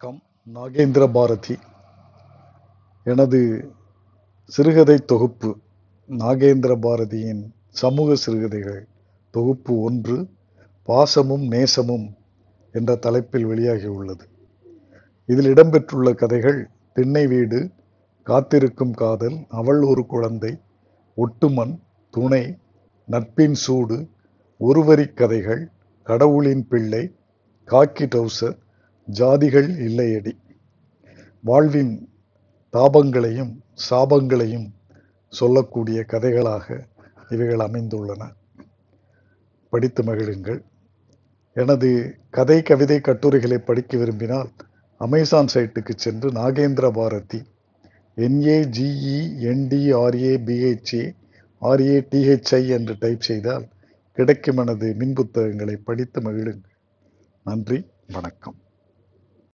வணக்கம். நாகேந்திர பாரதி. எனது சிறுகதை தொகுப்பு நாகேந்திர பாரதியின் சமூக சிறுகதைகள். தொகுப்பு ஒன்று பாசமும் நேசமும் என்ற தலைப்பில் வெளியாகியுள்ளது. இதில் இடம்பெற்றுள்ள கதைகள் திண்ணை வீடு காத்திருக்கும் காதல் அவள் ஒரு குழந்தை ஒட்டுமன் துணை நட்பின் சூடு ஒருவரிக் கதைகள் கடவுளின் பிள்ளை காக்கி டவுசர் ஜாதிகள் இல்லையடி. வாழ்வின் தாபங்களையும் சாபங்களையும் சொல்லக்கூடிய கதைகளாக இவைகள் அமைந்துள்ளன. படித்து மகிழுங்கள். எனது கதை கவிதை கட்டுரைகளை படிக்க விரும்பினால் அமேசான் சைட்டுக்கு சென்று Nagendra Bharathi N A G E N D R A B H A R A T H I என்று டைப் செய்தால் கிடைக்கும் எனது மின் புத்தகங்களை படித்து மகிழுங்கள். நன்றி வணக்கம்.